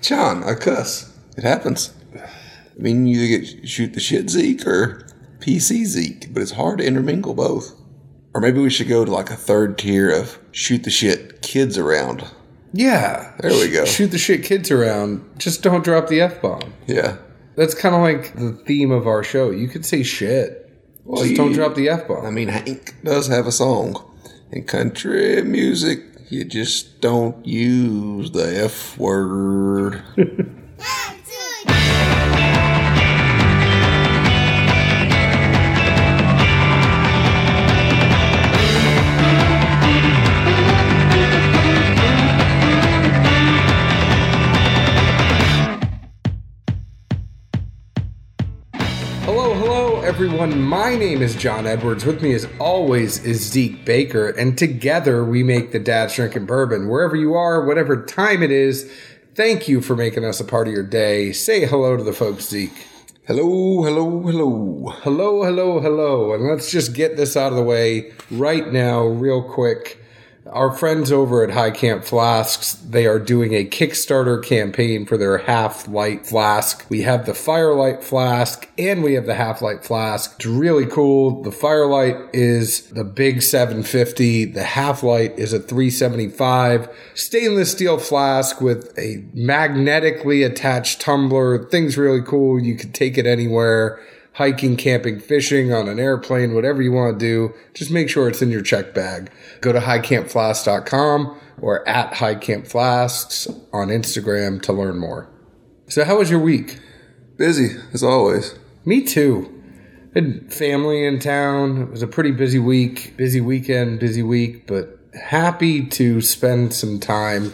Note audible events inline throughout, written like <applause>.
John, I cuss. It happens. I mean, you get shoot the shit Zeke or PC Zeke, but it's hard to intermingle both. Or maybe we should go to like a third tier of shoot the shit kids around. Yeah. There we go. Shoot the shit kids around. Just don't drop the F bomb. Yeah. That's kind of like the theme of our show. You could say shit. Well, just don't drop the F bomb. I mean, Hank does have a song. In country music, you just don't use the F word. Hello, hello, everyone. My name is John Edwards. With me, as always, is Zeke Baker, and together we make the Dad's Drinking Bourbon. Wherever you are, whatever time it is, thank you for making us a part of your day. Say hello to the folks, Zeke. hello, hello, hello. Hello, hello, hello. And let's just get this out of the way right now, real quick. Our friends over at High Camp Flasks, they are doing a Kickstarter campaign for their half light flask. We have the Firelight flask and we have the half light flask. It's really cool. The Firelight is the big 750. The half light is a 375 stainless steel flask with a magnetically attached tumbler. Thing's really cool. You can take it anywhere hiking, camping, fishing, on an airplane, whatever you want to do, just make sure it's in your check bag. Go to highcampflasks.com or at highcampflasks on Instagram to learn more. So, how was your week? Busy, as always. Me too. Had family in town. It was a pretty busy week, busy weekend, busy week, but happy to spend some time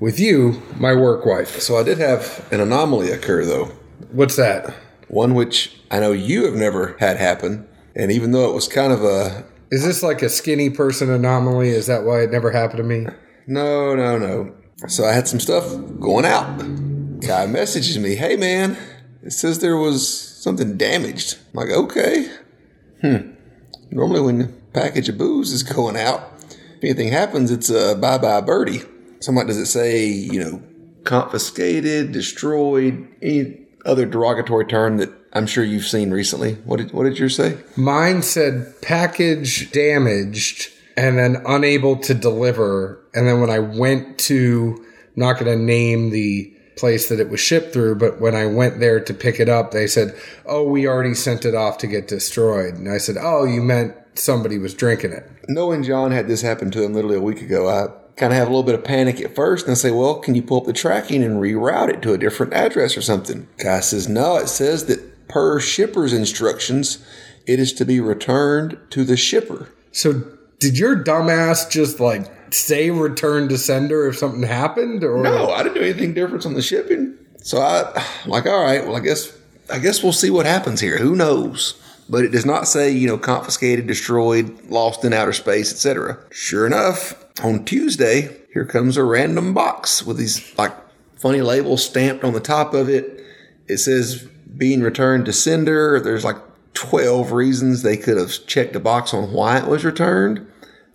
with you, my work wife. So I did have an anomaly occur, though. What's that? One which I know you have never had happen. And even though it was kind of a Is this like a skinny person anomaly? Is that why it never happened to me? no, no, no. So I had some stuff going out. Guy messages me, hey man, it says there was something damaged. I'm like, okay. Hmm. Normally when a package of booze is going out, if anything happens, it's a bye bye birdie. So I'm like, does it say, you know, confiscated, destroyed, any other derogatory term that I'm sure you've seen recently? What did what did yours say? Mine said package damaged and then unable to deliver. And then when I went to, not going to name the place that it was shipped through, but when I went there to pick it up, they said, Oh, we already sent it off to get destroyed. And I said, Oh, you meant somebody was drinking it. knowing John had this happen to him literally a week ago, I kind of have a little bit of panic at first and say, well, can you pull up the tracking and reroute it to a different address or something? Guy says, no, it says that per shipper's instructions, it is to be returned to the shipper. So did your dumbass just like say return to sender if something happened? Or No, I didn't do anything different on the shipping. So I, I'm like, all right, well, I guess, I guess we'll see what happens here. Who knows? But it does not say, you know, confiscated, destroyed, lost in outer space, etc. Sure enough, on Tuesday, here comes a random box with these like funny labels stamped on the top of it. It says being returned to sender. There's like 12 reasons they could have checked the box on why it was returned.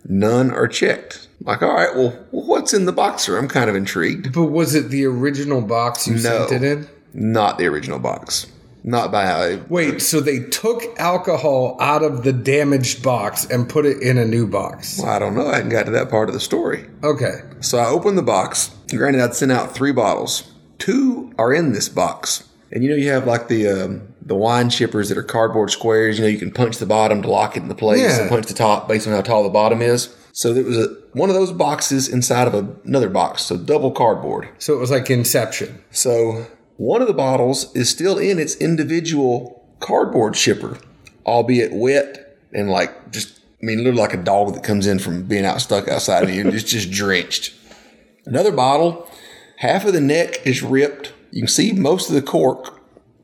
None are checked. Like, all right, well, what's in the box here? I'm kind of intrigued. But was it the original box you No. sent it in? Not the original box. Not by how. Wait, so they took alcohol out of the damaged box and put it in a new box. I don't know. I hadn't got to that part of the story. Okay. So I opened the box. Granted, I'd sent out three bottles. Two are in this box, and you know you have like the um, the wine shippers that are cardboard squares. You know you can punch the bottom to lock it into place, Yeah. and punch the top based on how tall the bottom is. So there was a, one of those boxes inside of a, another box, so double cardboard. So it was like Inception. So one of the bottles is still in its individual cardboard shipper, albeit wet and like just, I mean, literally like a dog that comes in from being out stuck outside of you and it's just drenched. Another bottle, half of the neck is ripped. You can see most of the cork,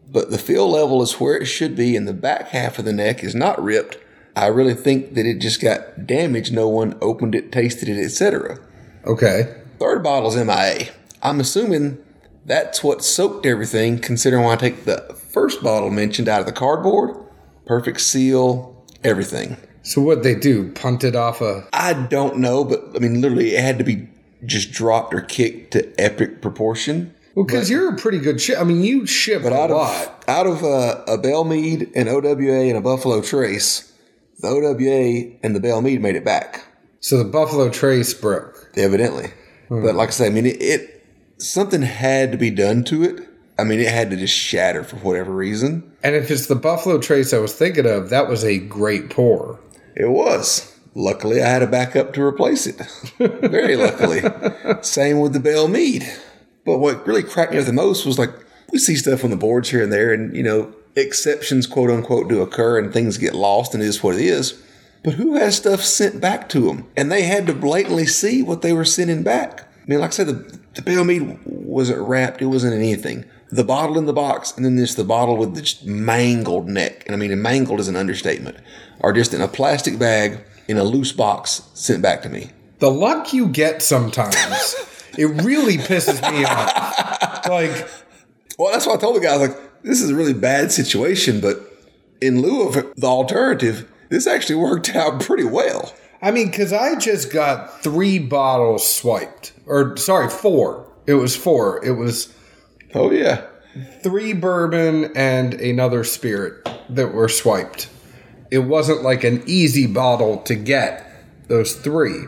but the fill level is where it should be, and the back half of the neck is not ripped. I really think that it just got damaged. No one opened it, tasted it, etc. Okay. Third bottle's MIA. I'm assuming that's what soaked everything, considering when I take the first bottle mentioned out of the cardboard, perfect seal, everything. So what they do? Punt it off a I don't know, but I mean, literally, it had to be just dropped or kicked to epic proportion. Well, because you're a pretty good ship. I mean, you ship But a out lot. of out of uh, a Belle Meade, an OWA, and a Buffalo Trace, the OWA and the Belle Meade made it back. So the Buffalo Trace broke. Evidently, but like I say, I mean, it, it something had to be done to it. I mean, it had to just shatter for whatever reason. And if it's the Buffalo Trace I was thinking of, that was a great pour. It was. Luckily, I had a backup to replace it. <laughs> Very luckily. Same with the Belle Meade. But what really cracked me up the most was like we see stuff on the boards here and there, and you know exceptions, quote unquote, do occur, and things get lost, and it is what it is. But who has stuff sent back to them? And they had to blatantly see what they were sending back. I mean, like I said, the, the Belle Meade wasn't wrapped; it wasn't anything. The bottle in the box, and then this the bottle with the mangled neck. And I mean, mangled is an understatement. Are just in a plastic bag in a loose box sent back to me. The luck you get sometimes, <laughs> it really pisses me off. Like, Well, that's why I told the guy, I was like, this is a really bad situation, but in lieu of the alternative, this actually worked <laughs> out pretty well. I mean, because I just got three bottles swiped. Or, sorry, four. It was four. It was Oh, yeah. three bourbon and another spirit that were swiped. It wasn't like an easy bottle to get those three.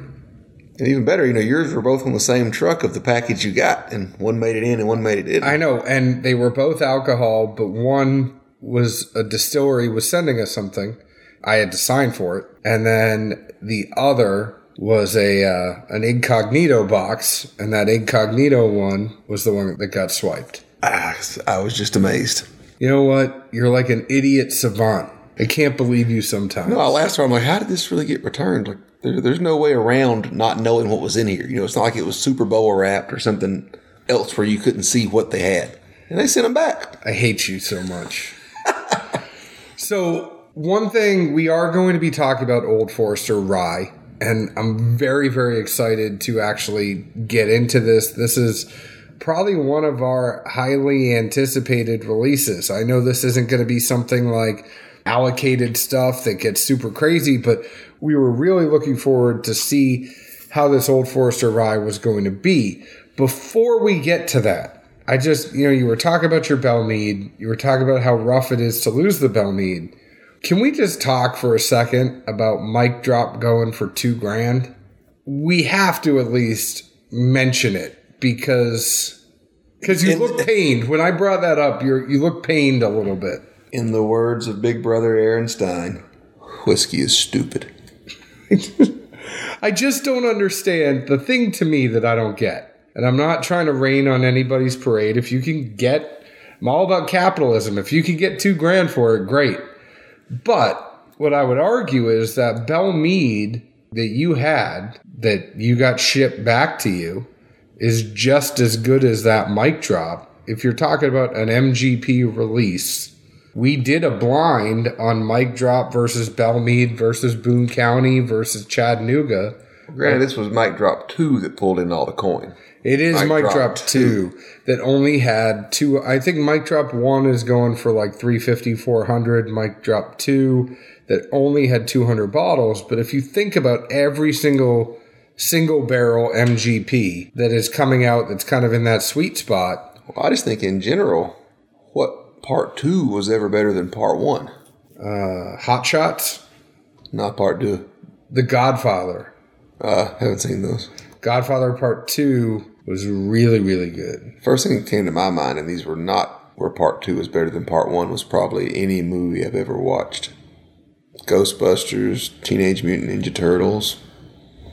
And even better, you know, yours were both on the same truck of the package you got, and one made it in and one made it in. I know, and they were both alcohol, but one was a distillery was sending us something. I had to sign for it, and then the other was a uh, an incognito box, and that incognito one was the one that got swiped. Ah, I was just amazed. You know what? You're like an idiot savant. I can't believe you sometimes. No, I laughed. I'm like, how did this really get returned? Like, there, there's no way around not knowing what was in here. You know, it's not like it was Super Bowl wrapped or something else where you couldn't see what they had. And they sent them back. I hate you so much. <laughs> so, one thing we are going to be talking about Old Forester Rye, and I'm very, very excited to actually get into this. This is probably one of our highly anticipated releases. I know this isn't going to be something like allocated stuff that gets super crazy, but we were really looking forward to see how this Old Forester Rye was going to be. Before we get to that, I just, you know, you were talking about your Belle Meade. You were talking about how rough it is to lose the Belle Meade. Can we just talk for a second about Mic Drop going for two grand? We have to at least mention it because because you In- look pained when I brought that up. You you look pained a little bit. In the words of Big Brother Aaron Stein, whiskey is stupid. <laughs> I just don't understand the thing to me that I don't get. And I'm not trying to rain on anybody's parade. If you can get, I'm all about capitalism. If you can get two grand for it, great. But what I would argue is that Belle Meade that you had, that you got shipped back to you, is just as good as that mic drop. If you're talking about an MGP release, we did a blind on Mic Drop versus Belle Meade versus Boone County versus Chattanooga. Granted, this was Mic Drop 2 that pulled in all the coin. It is Mike Mike, Drop Drop, 2. 2 that only had two. I think Mic Drop 1 is going for like 350, 400. Mic Drop 2 that only had 200 bottles. But if you think about every single single barrel MGP that is coming out that's kind of in that sweet spot, Well, I just think in general, what part 2 was ever better than part 1? uh, Hot Shots, Not part 2. The Godfather. Uh, haven't seen those. Godfather Part 2 was really, really good. First thing that came to my mind, and these were not where part 2 was better than part 1, was probably any movie I've ever watched. Ghostbusters, Teenage Mutant Ninja Turtles.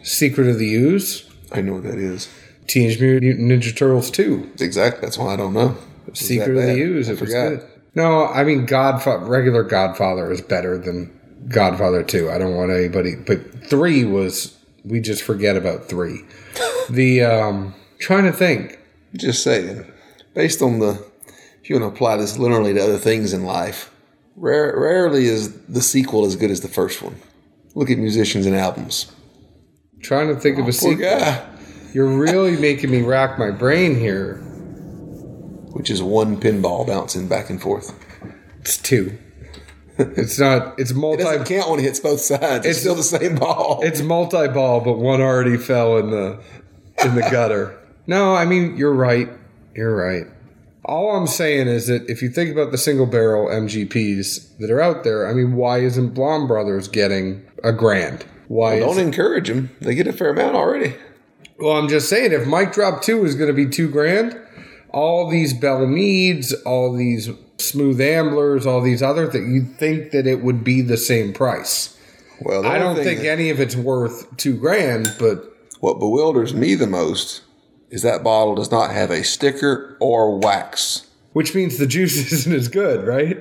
Secret of the Ooze, I know what that is. Teenage Mutant Ninja Turtles 2. Exactly. That's why I don't know. Secret of the? Ooze. I It was forgot. good. No, I mean Godfather. Regular Godfather is better than Godfather Two. I don't want anybody, but three was. We just forget about three. <laughs> the um trying to think. Just saying. Based on the, if you want to apply this literally to other things in life, rare, rarely is the sequel as good as the first one. Look at musicians and albums. Trying to think of a oh, Poor sequel. guy. You're really making me rack my brain here. Which is one pinball bouncing back and forth. It's two. It's not. It's multi. It multi. doesn't count when it hits both sides. It's, It's- still the same ball. It's multi-ball, but one already fell in the in the gutter. <laughs> No, I mean you're right. You're right. All I'm saying is that if you think about the single barrel MGPs that are out there, I mean, why isn't Blaum Brothers getting a grand? Why Don't is encourage them. They get a fair amount already. Well, I'm just saying, if Mic Drop 2 is going to be two grand, all these Belle Meades, all these Smooth Amblers, all these other things, you'd think that it would be the same price. Well, I don't think any of it's worth two grand, but what bewilders me the most is that bottle does not have a sticker or wax. which means the juice <laughs> isn't as good, right?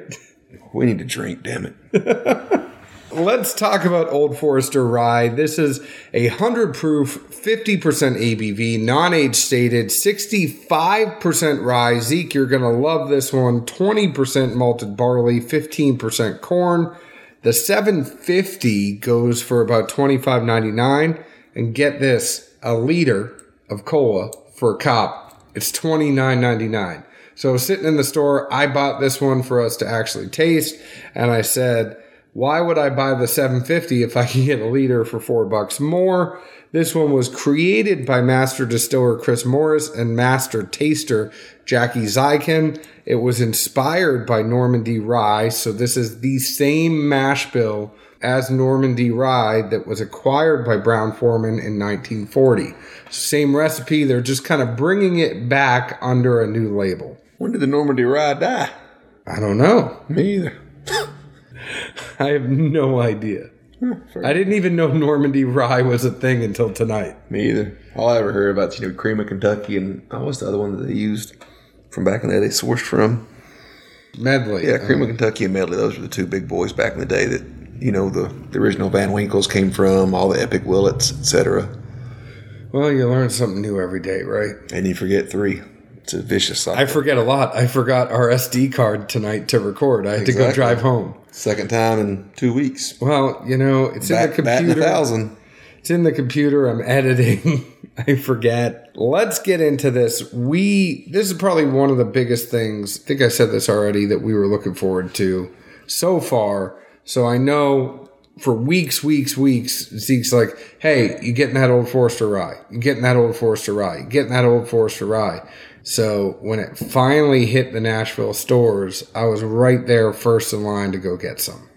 We need to drink, damn it. <laughs> Let's talk about Old Forester Rye. This is a 100 proof, 50% ABV, non age stated, 65% rye. Zeke, you're going to love this one. 20% malted barley, 15% corn. The 750 goes for about $25.99. And get this a liter of cola for a cop. It's $29.99. So sitting in the store, I bought this one for us to actually taste. And I said, why would I buy the 750 if I can get a liter for four bucks more? This one was created by master distiller Chris Morris and master taster Jackie Zykan. It was inspired by Normandy Rye. So this is the same mash bill as Normandy Rye that was acquired by Brown-Forman in 1940. Same recipe. They're just kind of bringing it back under a new label. When did the Normandy Rye die? I don't know. Me either. <laughs> I have no idea. I didn't even know Normandy Rye was a thing until tonight. Me either. All I ever heard about you know cream of Kentucky and oh, what was the other one that they used from back in the day? They sourced from Medley. yeah, cream of uh-huh. Kentucky and Medley. Those were the two big boys back in the day that you know the, the original Van Winkles came from. All the Epic Willets, etc. Well, you learn something new every day, right? And you forget three. It's a vicious cycle. I forget a lot. I forgot our SD card tonight to record. I had to go drive home. Second time in two weeks. Well, you know, it's in the computer. thousand. It's in the computer. I'm editing. <laughs> I forget. Let's get into this. We this is probably one of the biggest things. I think I said this already that we were looking forward to so far. So I know for weeks, weeks, weeks, Zeke's like, "Hey, you getting that old Forester rye? You getting that old Forester rye? You getting that old Forester rye?" So when it finally hit the Nashville stores, I was right there first in line to go get some.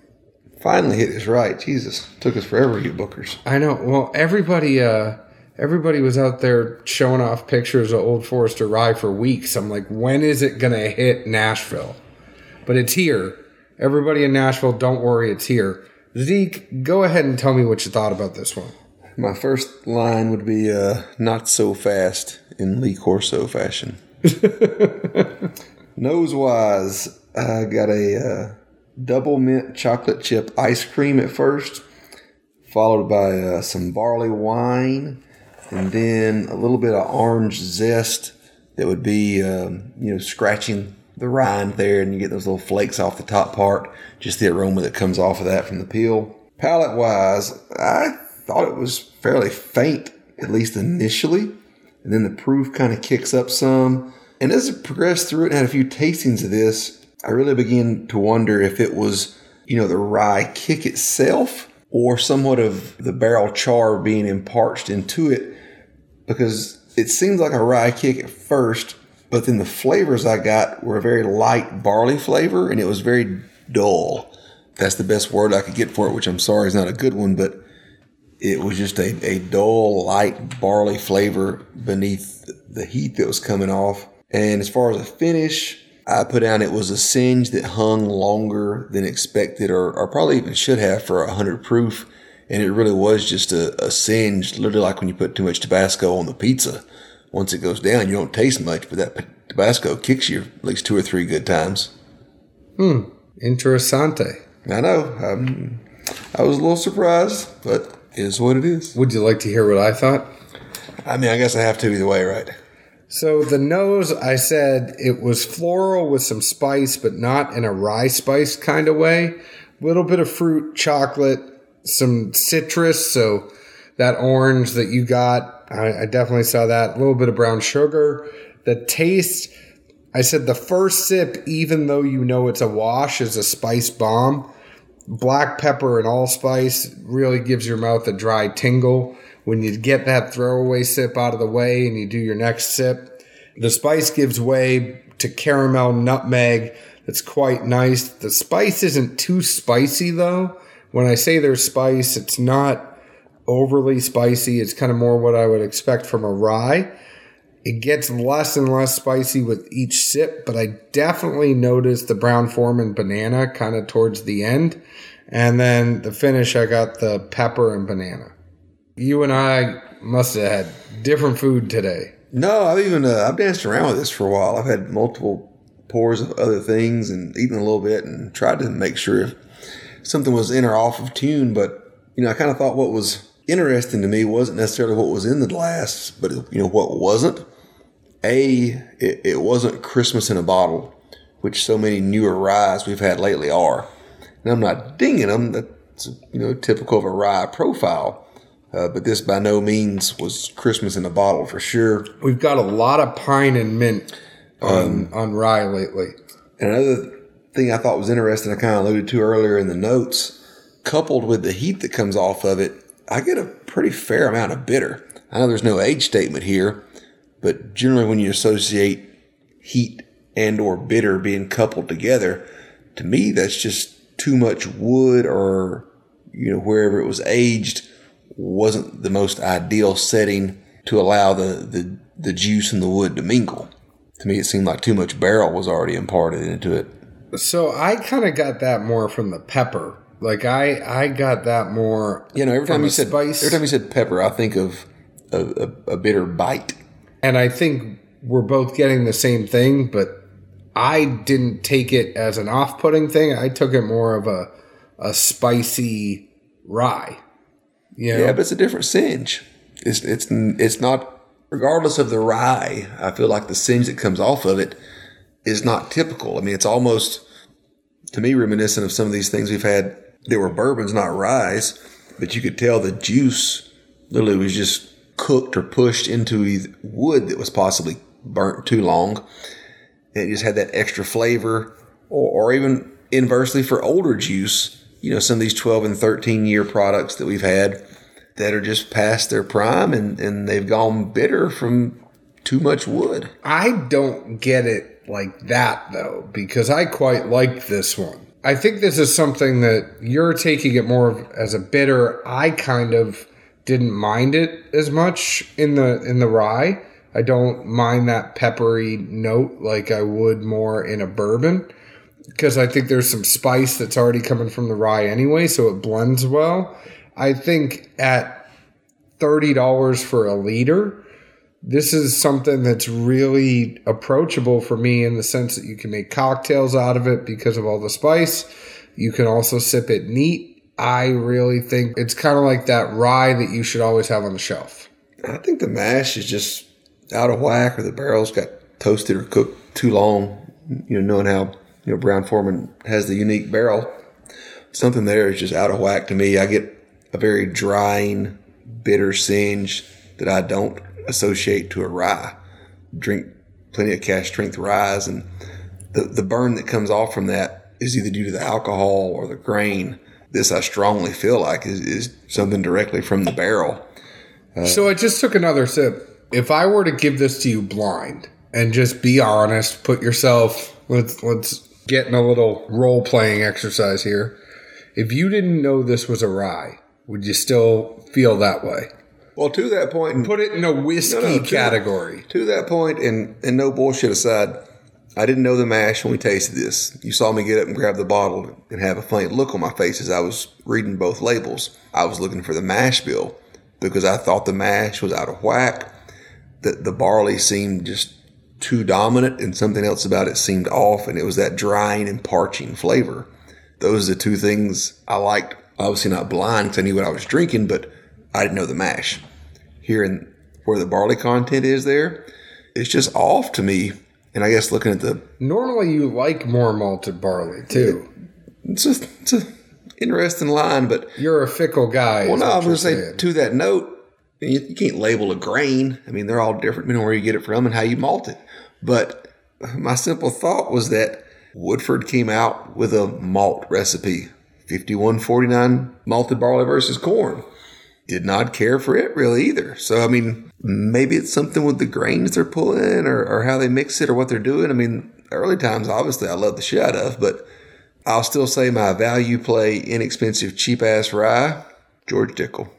Finally hit us right. Jesus, took us forever, you bookers. I know. Well, everybody, uh, everybody was out there showing off pictures of Old Forester Rye for weeks. I'm like, when is it gonna hit Nashville? But it's here. Everybody in Nashville, don't worry, it's here. Zeke, go ahead and tell me what you thought about this one. My first line would be uh, not so fast in Lee Corso fashion. <laughs> Nose wise, I got a uh, double mint chocolate chip ice cream at first, followed by uh, some barley wine, and then a little bit of orange zest that would be, um, you know, scratching the rind there, and you get those little flakes off the top part, just the aroma that comes off of that from the peel. Palate wise, I thought it was fairly faint, at least initially, and then the proof kind of kicks up some. And as it progressed through it and had a few tastings of this, I really began to wonder if it was, you know, the rye kick itself or somewhat of the barrel char being imparched into it because it seems like a rye kick at first, but then the flavors I got were a very light barley flavor and it was very dull. That's the best word I could get for it, which I'm sorry is not a good one, but it was just a, a dull, light barley flavor beneath the heat that was coming off. And as far as the finish, I put down it was a singe that hung longer than expected, or, or probably even should have for a 100 proof. And it really was just a, a singe, literally like when you put too much Tabasco on the pizza. Once it goes down, you don't taste much, but that Tabasco kicks you at least two or three good times. Hmm. Interessante. I know. Um, I was a little surprised, but it is what it is. Would you like to hear what I thought? I mean, I guess I have to either way, right? So the nose, I said it was floral with some spice, but not in a rye spice kind of way. Little bit of fruit, chocolate, some citrus. So that orange that you got, I, I definitely saw that. A little bit of brown sugar. The taste, I said the first sip, even though you know it's a wash, is a spice bomb. Black pepper and allspice really gives your mouth a dry tingle. When you get that throwaway sip out of the way and you do your next sip, The spice gives way to caramel nutmeg. That's quite nice. The spice isn't too spicy though. When I say there's spice, it's not overly spicy. It's kind of more what I would expect from a rye. It gets less and less spicy with each sip, but I definitely noticed the brown form and banana kind of towards the end. And then the finish, I got the pepper and banana. You and I must have had different food today. No, I've even uh, I've danced around with this for a while. I've had multiple pours of other things and eaten a little bit and tried to make sure if something was in or off of tune. But you know, I kind of thought what was interesting to me wasn't necessarily what was in the glass, but you know what wasn't. A, it, it wasn't Christmas in a bottle, which so many newer ryes we've had lately are. And I'm not dinging them. That's you know typical of a rye profile. Uh, but this by no means was Christmas in a bottle for sure. We've got a lot of pine and mint on on rye lately. And another thing I thought was interesting, I kind of alluded to earlier in the notes, coupled with the heat that comes off of it, I get a pretty fair amount of bitter. I know there's no age statement here, but generally when you associate heat and or bitter being coupled together, to me that's just too much wood or you know wherever it was aged wasn't the most ideal setting to allow the the, the juice and the wood to mingle. To me it seemed like too much barrel was already imparted into it. So I kind of got that more from the pepper. Like I I got that more. You know, every time you said spice. every time you said pepper, I think of a, a, a bitter bite. and I think we're both getting the same thing, but I didn't take it as an off-putting thing. I took it more of a a spicy rye. You know? Yeah, but it's a different singe. It's it's it's not regardless of the rye. I feel like the singe that comes off of it is not typical. I mean, it's almost to me reminiscent of some of these things we've had. There were bourbons, not ryes, but you could tell the juice literally was just cooked or pushed into wood that was possibly burnt too long. And it just had that extra flavor, or, or even inversely for older juice. You know, some of these 12 and 13 year products that we've had that are just past their prime and, and they've gone bitter from too much wood. I don't get it like that though, because I quite like this one. I think this is something that you're taking it more of as a bitter. I kind of didn't mind it as much in the in the rye. I don't mind that peppery note like I would more in a bourbon because I think there's some spice that's already coming from the rye anyway, so it blends well. I think at $30 for a liter, this is something that's really approachable for me in the sense that you can make cocktails out of it because of all the spice. You can also sip it neat. I really think it's kind of like that rye that you should always have on the shelf. I think the mash is just out of whack, or the barrels got toasted or cooked too long. You know, knowing how you know Brown-Forman has the unique barrel, something there is just out of whack to me. I get a very drying, bitter singe that I don't associate to a rye. Drink plenty of cask strength ryes, and the the burn that comes off from that is either due to the alcohol or the grain. This I strongly feel like is, is something directly from the barrel. Uh, so I just took another sip. If I were to give this to you blind and just be honest, put yourself let's let's get in a little role playing exercise here. If you didn't know this was a rye, would you still feel that way? Well, to that point, and Put it in a whiskey No, no, to- category. To that point, and and no bullshit aside, I didn't know the mash when we tasted this. You saw me get up and grab the bottle and have a funny look on my face as I was reading both labels. I was looking for the mash bill because I thought the mash was out of whack. That the barley seemed just too dominant, and something else about it seemed off, and it was that drying and parching flavor. Those are the two things I liked. Obviously, not blind because I knew what I was drinking, but I didn't know the mash. Hearing where the barley content is there, it's just off to me. And I guess looking at the, Normally you like more malted barley too. it's a, it's a interesting line, but You're a fickle guy. well, no, I was going to say saying. to that note, you, you can't label a grain. I mean, they're all different depending on where you get it from and how you malt it. But my simple thought was that Woodford came out with a malt recipe 5149 malted barley versus corn. Did not care for it really either. So I mean, maybe it's something with the grains they're pulling or, or how they mix it or what they're doing. I mean, early times obviously I love the shit out of, but I'll still say my value play inexpensive cheap ass rye, George Dickel.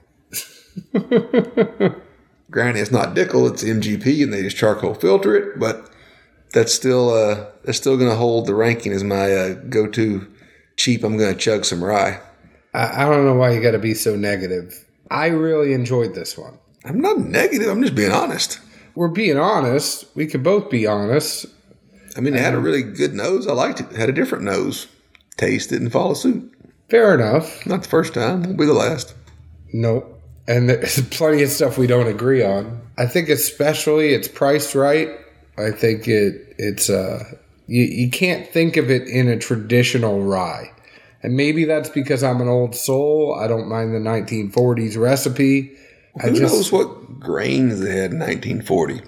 <laughs> Granted, it's not Dickel, it's MGP, and they just charcoal filter it, but that's still uh, that's still going to hold the ranking as my uh, go to cheap. I'm going to chug some rye. I, I don't know why you got to be so negative. I really enjoyed this one. I'm not negative. I'm just being honest. We're being honest. We could both be honest. I mean, it had a really good nose. I liked it. it had a different nose. Taste didn't follow suit. Fair enough. Not the first time. Won't be the last. Nope. And <laughs> there's plenty of stuff we don't agree on. I think especially it's priced right. I think it it's uh you, you can't think of it in a traditional rye. And maybe that's because I'm an old soul. I don't mind the 1940s recipe. I Who just knows what grains they had in 1940?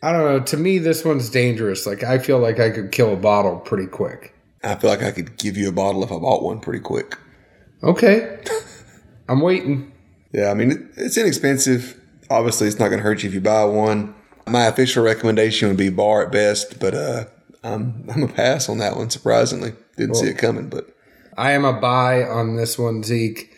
I don't know. To me, this one's dangerous. Like I feel like I could kill a bottle pretty quick. I feel like I could give you a bottle if I bought one pretty quick. Okay, <laughs> I'm waiting. Yeah, I mean, it's inexpensive. Obviously, it's not going to hurt you if you buy one. My official recommendation would be bar at best, but uh, I'm, I'm a pass on that one, surprisingly. Didn't see it coming, but I am a buy on this one, Zeke.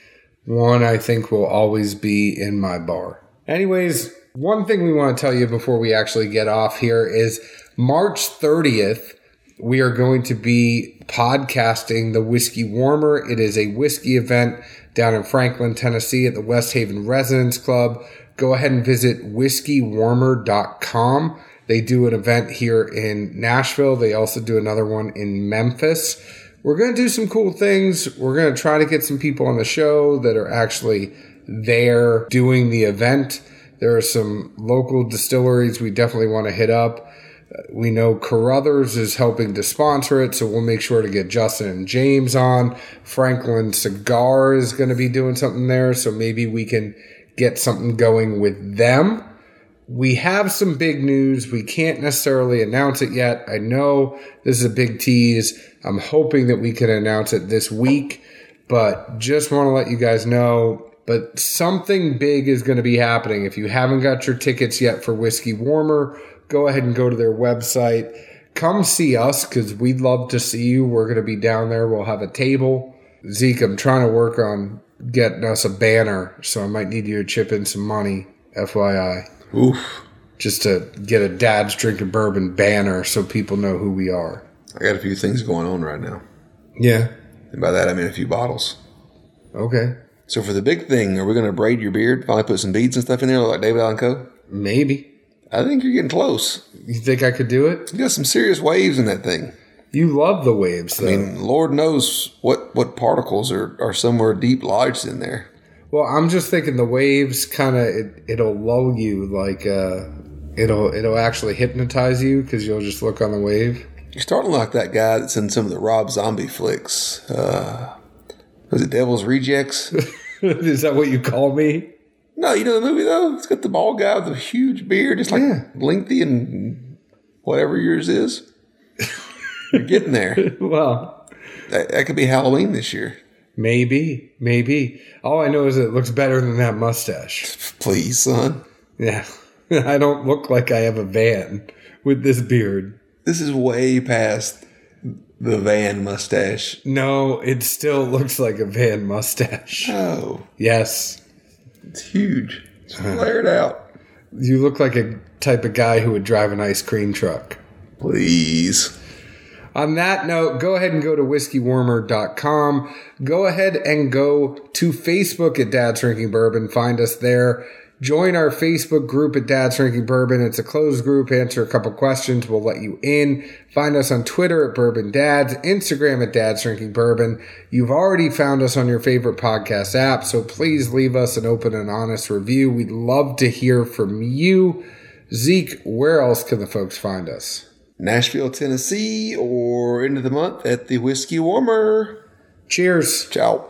One I think will always be in my bar. Anyways, one thing we want to tell you before we actually get off here is March 30th, we are going to be podcasting the Whiskey Warmer. It is a whiskey event down in Franklin, Tennessee at the Westhaven Residence Club. Go ahead and visit whiskeywarmer.com. They do an event here in Nashville. They also do another one in Memphis. We're going to do some cool things. We're going to try to get some people on the show that are actually there doing the event. There are some local distilleries we definitely want to hit up. Uh, We know Carruthers is helping to sponsor it, so we'll make sure to get Justin and James on. Franklin Cigar is going to be doing something there, so maybe we can get something going with them we have some big news. We can't necessarily announce it yet. I know this is a big tease. I'm hoping that we can announce it this week, but just want to let you guys know. But something big is going to be happening. If you haven't got your tickets yet for Whiskey Warmer, go ahead and go to their website. Come see us because we'd love to see you. We're going to be down there. We'll have a table. Zeke, I'm trying to work on getting us a banner, so I might need you to chip in some money, FYI oof. just to get a dad's drinking bourbon banner so people know who we are. I got a few things going on right now. Yeah. And by that, I mean a few bottles. Okay. So for the big thing, are we going to braid your beard? Finally put some beads and stuff in there like David Allan Coe? Maybe. I think you're getting close. You think I could do it? You got some serious waves in that thing. You love the waves, though. I mean, Lord knows what, what particles are, are somewhere deep lodged in there. Well, I'm just thinking the waves kind of it, it'll lull you, like uh, it'll it'll actually hypnotize you because you'll just look on the wave. You're starting like that guy that's in some of the Rob Zombie flicks. Uh, was it Devil's Rejects? <laughs> Is that what you call me? no, you know the movie though. It's got the bald guy with the huge beard, just like Yeah. lengthy and whatever yours is. You're getting there. <laughs> Well, That, that could be Halloween this year. Maybe, maybe. All I know is it looks better than that mustache. <laughs> Please, son. Yeah, <laughs> I don't look like I have a van with this beard. This is way past the van mustache. No, it still looks like a van mustache. Oh, Yes. it's huge. It's uh-huh. flared out. You look like a type of guy who would drive an ice cream truck. Please. On that note, go ahead and go to whiskeywarmer.com. Go ahead and go to Facebook at Dad's Drinking Bourbon. Find us there. Join our Facebook group at Dad's Drinking Bourbon. It's a closed group. Answer a couple questions. We'll let you in. Find us on Twitter at Bourbon Dads, Instagram at Dad's Drinking Bourbon. You've already found us on your favorite podcast app, so please leave us an open and honest review. We'd love to hear from you. Zeke, where else can the folks find us? Nashville, Tennessee, or end of the month at the Whiskey Warmer. Cheers. Ciao.